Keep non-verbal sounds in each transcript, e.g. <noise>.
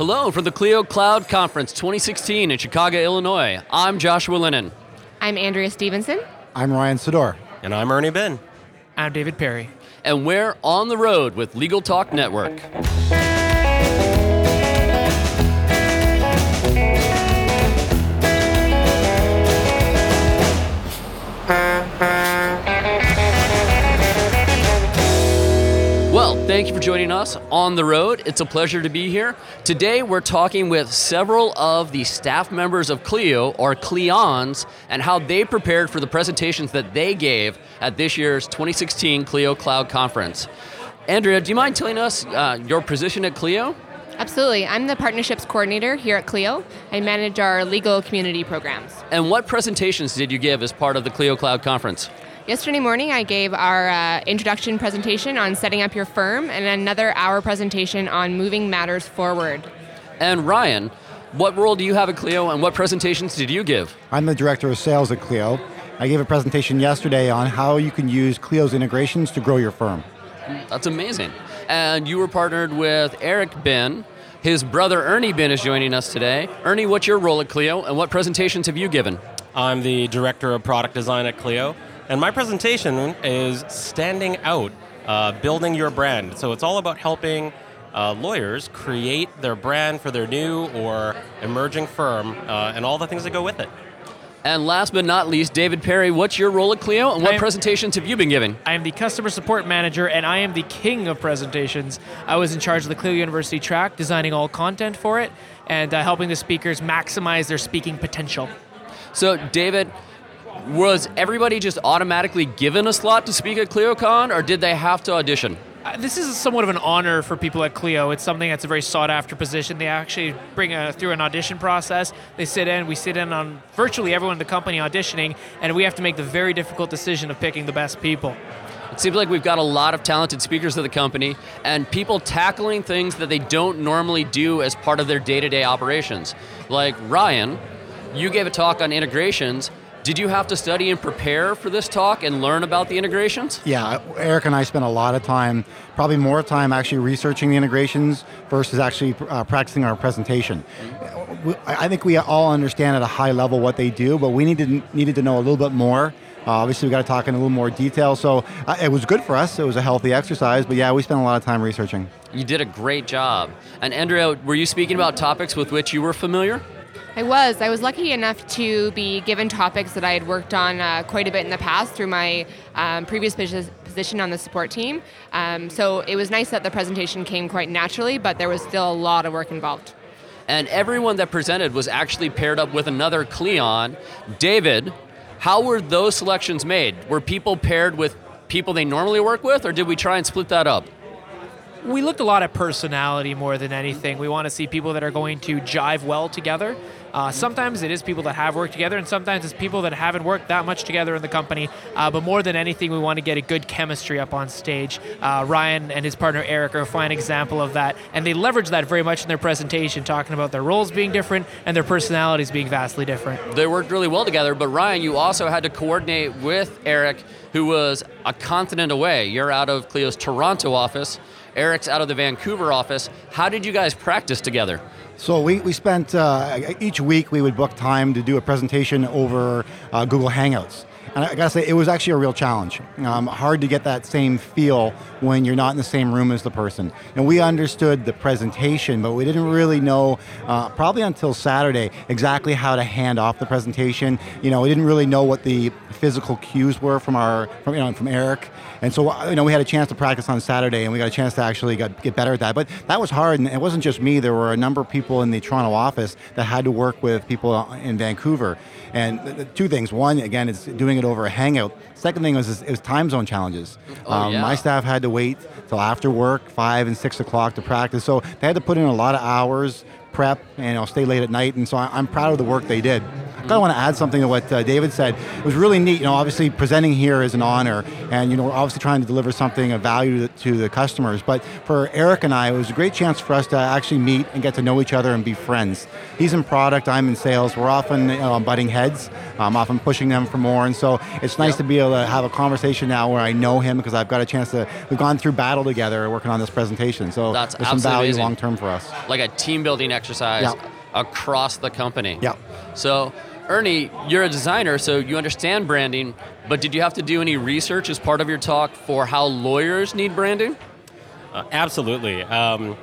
Hello from the Clio Cloud Conference 2016 in Chicago, Illinois. I'm Joshua Lennon. I'm Andrea Stevenson. I'm Ryan Sador. And I'm Ernie Ben. I'm David Perry. And we're on the road with Legal Talk Network. Thank you for joining us on the road. It's a pleasure to be here. Today, we're talking with several of the staff members of Clio, or Cleons, and how they prepared for the presentations that they gave at this year's 2016 Clio Cloud Conference. Andrea, do you mind telling us uh, your position at Clio? Absolutely. I'm the partnerships coordinator here at Clio. I manage our legal community programs. And what presentations did you give as part of the Clio Cloud Conference? Yesterday morning, I gave our uh, introduction presentation on setting up your firm and another hour presentation on moving matters forward. And Ryan, what role do you have at Clio and what presentations did you give? I'm the director of sales at Clio. I gave a presentation yesterday on how you can use Clio's integrations to grow your firm. That's amazing. And you were partnered with Eric Ben. His brother Ernie Ben is joining us today. Ernie, what's your role at Clio and what presentations have you given? I'm the director of product design at Clio. And my presentation is standing out, uh, building your brand. So it's all about helping uh, lawyers create their brand for their new or emerging firm uh, and all the things that go with it. And last but not least, David Perry, what's your role at Clio and what I'm- presentations have you been giving? I am the customer support manager and I am the king of presentations. I was in charge of the Clio University track, designing all content for it and uh, helping the speakers maximize their speaking potential. So, David, was everybody just automatically given a slot to speak at ClioCon or did they have to audition? Uh, this is somewhat of an honor for people at Clio. It's something that's a very sought after position. They actually bring a, through an audition process. They sit in, we sit in on virtually everyone in the company auditioning, and we have to make the very difficult decision of picking the best people. It seems like we've got a lot of talented speakers of the company and people tackling things that they don't normally do as part of their day to day operations. Like Ryan, you gave a talk on integrations. Did you have to study and prepare for this talk and learn about the integrations? Yeah, Eric and I spent a lot of time, probably more time actually researching the integrations versus actually uh, practicing our presentation. I think we all understand at a high level what they do, but we needed, needed to know a little bit more. Uh, obviously, we got to talk in a little more detail. So uh, it was good for us. It was a healthy exercise, but yeah, we spent a lot of time researching. You did a great job. And Andrea, were you speaking about topics with which you were familiar? I was. I was lucky enough to be given topics that I had worked on uh, quite a bit in the past through my um, previous position on the support team. Um, so it was nice that the presentation came quite naturally, but there was still a lot of work involved. And everyone that presented was actually paired up with another Cleon. David, how were those selections made? Were people paired with people they normally work with, or did we try and split that up? We looked a lot at personality more than anything. We want to see people that are going to jive well together. Uh, sometimes it is people that have worked together, and sometimes it's people that haven't worked that much together in the company. Uh, but more than anything, we want to get a good chemistry up on stage. Uh, Ryan and his partner Eric are a fine example of that, and they leverage that very much in their presentation, talking about their roles being different and their personalities being vastly different. They worked really well together, but Ryan, you also had to coordinate with Eric, who was a continent away. You're out of Clio's Toronto office, Eric's out of the Vancouver office. How did you guys practice together? So we, we spent uh, each week we would book time to do a presentation over uh, Google Hangouts. And I gotta say, it was actually a real challenge. Um, hard to get that same feel when you're not in the same room as the person. And we understood the presentation, but we didn't really know, uh, probably until Saturday, exactly how to hand off the presentation. You know, we didn't really know what the physical cues were from our, from, you know, from Eric. And so, uh, you know, we had a chance to practice on Saturday, and we got a chance to actually get, get better at that. But that was hard, and it wasn't just me. There were a number of people in the Toronto office that had to work with people in Vancouver. And two things: one, again, it's doing it over a Hangout. Second thing was it was time zone challenges. Oh, um, yeah. My staff had to wait till after work, five and six o'clock, to practice. So they had to put in a lot of hours, prep, and you know, stay late at night. And so I, I'm proud of the work they did. Kind of want to add something to what uh, David said. It was really neat. You know, obviously presenting here is an honor, and you know, we're obviously trying to deliver something of value to, to the customers. But for Eric and I, it was a great chance for us to actually meet and get to know each other and be friends. He's in product, I'm in sales. We're often you know, butting heads. I'm often pushing them for more, and so it's nice Yep. to be able to have a conversation now where I know him because I've got a chance to. We've gone through battle together working on this presentation, so That's there's some value long term for us. like a team building exercise Yeah. across the company. Yeah. So, Ernie, you're a designer, so you understand branding, but did you have to do any research as part of your talk for how lawyers need branding? Uh, absolutely. Um,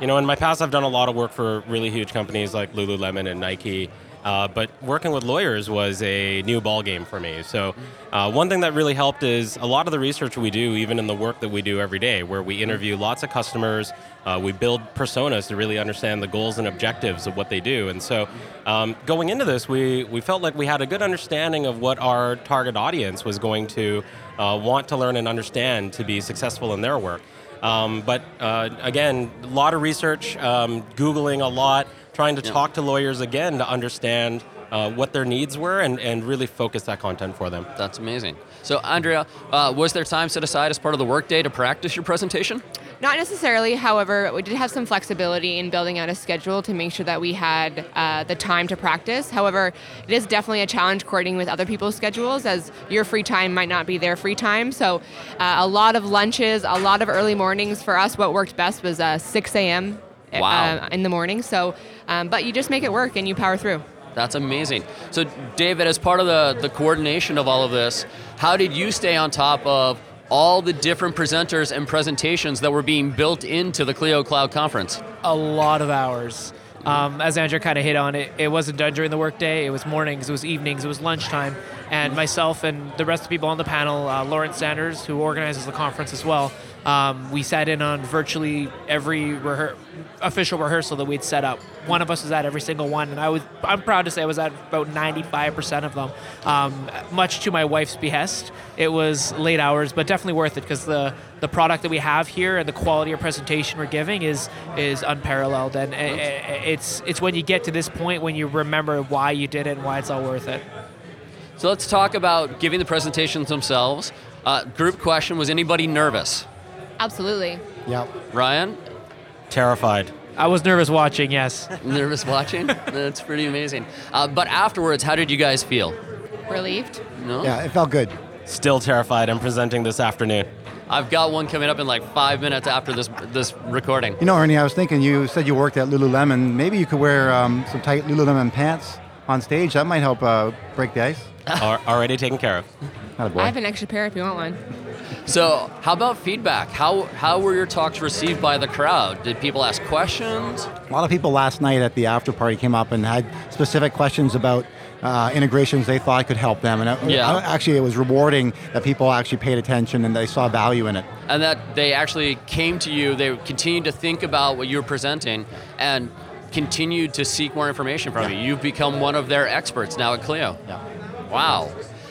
you know, in my past, I've done a lot of work for really huge companies like Lululemon and Nike. Uh, but working with lawyers was a new ball game for me. So, uh, one thing that really helped is a lot of the research we do, even in the work that we do every day, where we interview lots of customers, uh, we build personas to really understand the goals and objectives of what they do. And so, um, going into this, we we felt like we had a good understanding of what our target audience was going to uh, want to learn and understand to be successful in their work. Um, but uh, again, a lot of research, um, Googling a lot, trying to talk to lawyers again to understand uh, what their needs were and, and really focus that content for them. That's amazing. So, Andrea, uh, was there time set aside as part of the workday to practice your presentation? Not necessarily, however, we did have some flexibility in building out a schedule to make sure that we had uh, the time to practice. However, it is definitely a challenge coordinating with other people's schedules as your free time might not be their free time. So, uh, a lot of lunches, a lot of early mornings for us, what worked best was uh, 6 a.m. Wow. Uh, in the morning. So, um, but you just make it work and you power through. That's amazing. So, David, as part of the, the coordination of all of this, how did you stay on top of all the different presenters and presentations that were being built into the Clio Cloud Conference? a lot of hours. Um, as Andrew kind of hit on, it, it wasn't done during the workday. It was mornings, it was evenings, it was lunchtime. And myself and the rest of the people on the panel, uh, Lawrence Sanders, who organizes the conference as well, um, we sat in on virtually every rehe- official rehearsal that we'd set up. One of us was at every single one, and I was I'm proud to say I was at about 95% of them, um, much to my wife's behest. It was late hours, but definitely worth it because the the product that we have here and the quality of presentation we're giving is is unparalleled, and i- i- it's it's when you get to this point when you remember why you did it and why it's all worth it. So, let's talk about giving the presentations themselves. Uh, group question Was anybody nervous? Absolutely. Yep. Ryan, Terrified. I was nervous watching, yes. <laughs> nervous watching? That's pretty amazing. Uh, but afterwards, how did you guys feel? Relieved. No? Yeah, it felt good. Still terrified. I'm presenting this afternoon. I've got one coming up in like five minutes after this this recording. You know, Ernie, I was thinking you said you worked at Lululemon. Maybe you could wear um, some tight Lululemon pants on stage. That might help uh, break the ice. <laughs> Already taken care of. Not a boy. I have an extra pair if you want one. So, how about feedback? How how were your talks received by the crowd? Did people ask questions? A lot of people last night at the after party came up and had specific questions about uh, integrations they thought could help them. And it- Yeah. uh, actually, it was rewarding that people actually paid attention and they saw value in it. And that they actually came to you, they continued to think about what you were presenting and continued to seek more information from Yeah. you. You've become one of their experts now at Clio. Yeah. Wow.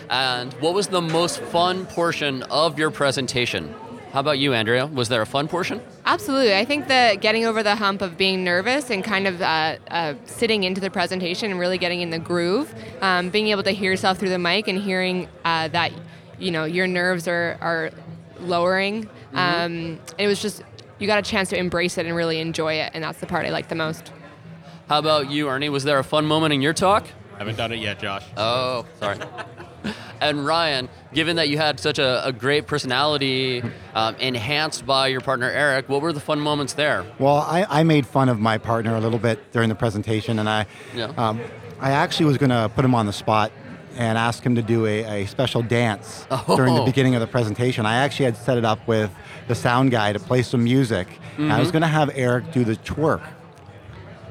And what was the most fun portion of your presentation? How about you, Andrea? Was there a fun portion? Absolutely. I think that getting over the hump of being nervous and kind of uh, uh, sitting into the presentation and really getting in the groove, um, being able to hear yourself through the mic and hearing uh, that you know your nerves are are lowering. Um, it was just you got a chance to embrace it and really enjoy it, and that's the part I like the most. How about you, Ernie? Was there a fun moment in your talk? I Haven't done it yet, Josh. Oh, sorry. <laughs> and Ryan, given that you had such a, a great personality um, enhanced by your partner Eric, what were the fun moments there? Well, I, I made fun of my partner a little bit during the presentation, and I, Yeah. um, I actually was going to put him on the spot and ask him to do a, a special dance during the Oh. beginning of the presentation. I actually had set it up with the sound guy to play some music. And I was going to have Eric do the twerk.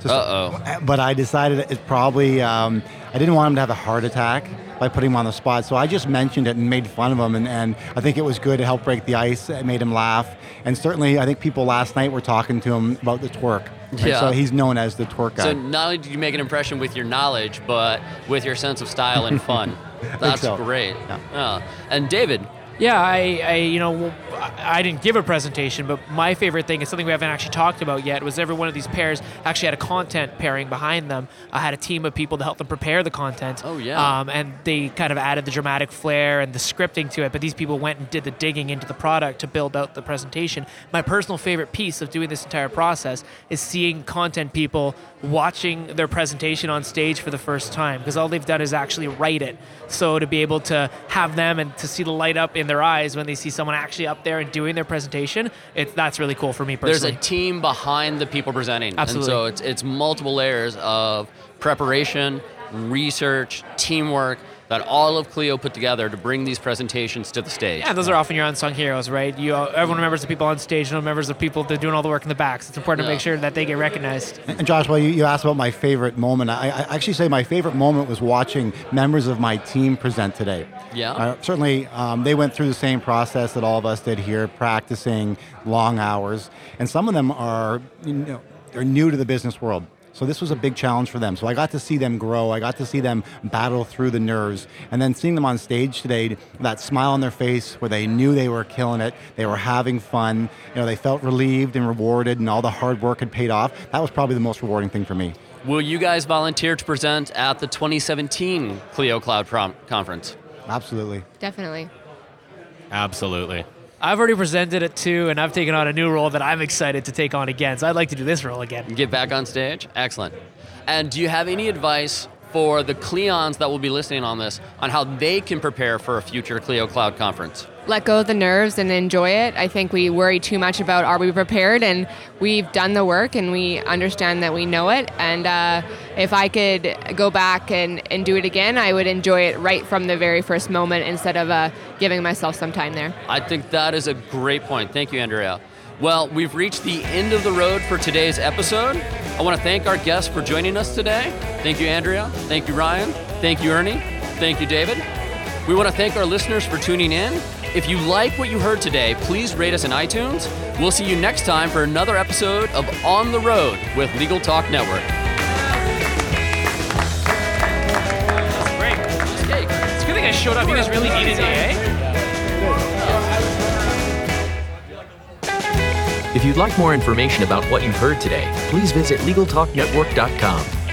Just- Uh-oh. But I decided it's probably, um, I didn't want him to have a heart attack by putting him on the spot. So I just mentioned it and made fun of him. And, and I think it was good to help break the ice. It made him laugh. And certainly, I think people last night were talking to him about the twerk. And Yeah. So he's known as the twerk guy. So not only did you make an impression with your knowledge, but with your sense of style and fun. <laughs> That's so. great. Yeah. Yeah. And David, Yeah, I, I you know, I didn't give a presentation, but my favorite thing is something we haven't actually talked about yet. Was every one of these pairs actually had a content pairing behind them? I had a team of people to help them prepare the content. Oh, yeah. Um, and they kind of added the dramatic flair and the scripting to it. But these people went and did the digging into the product to build out the presentation. My personal favorite piece of doing this entire process is seeing content people watching their presentation on stage for the first time because all they've done is actually write it. So to be able to have them and to see the light up in their eyes when they see someone actually up there and doing their presentation, it's that's really cool for me There's a team behind the people presenting. Absolutely. And so it's, it's multiple layers of preparation, research, teamwork that all of Clio put together to bring these presentations to the stage. yeah, those are often your unsung heroes, right? You everyone remembers the people on stage, no one remembers the people that are doing all the work in the back. So it's important Yeah. to make sure that they get recognized. And Josh, well, you, you asked about my favorite moment. I, I actually say my favorite moment was watching members of my team present today. Yeah. Uh, certainly, um, they went through the same process that all of us did here, practicing long hours, and some of them are, you know, they're new to the business world. So this was a big challenge for them. So I got to see them grow. I got to see them battle through the nerves, and then seeing them on stage today, that smile on their face, where they knew they were killing it, they were having fun. You know, they felt relieved and rewarded, and all the hard work had paid off. That was probably the most rewarding thing for me. Will you guys volunteer to present at the 2017 Clio Cloud Prom- Conference? Absolutely. Definitely. Absolutely. I've already presented it too, and I've taken on a new role that I'm excited to take on again. So I'd like to do this role again. Get back on stage? Excellent. And do you have any advice for the Cleons that will be listening on this on how they can prepare for a future Clio Cloud conference? Let go of the nerves and enjoy it. I think we worry too much about are we prepared, and we've done the work and we understand that we know it. And uh, if I could go back and, and do it again, I would enjoy it right from the very first moment instead of uh, giving myself some time there. I think that is a great point. Thank you, Andrea. Well, we've reached the end of the road for today's episode. I want to thank our guests for joining us today. Thank you, Andrea. Thank you, Ryan. Thank you, Ernie. Thank you, David. We want to thank our listeners for tuning in. If you like what you heard today, please rate us in iTunes. We'll see you next time for another episode of On the Road with Legal Talk Network. Great. It's good thing I showed up. You guys really needed me, eh? If you'd like more information about what you've heard today, please visit LegalTalkNetwork.com.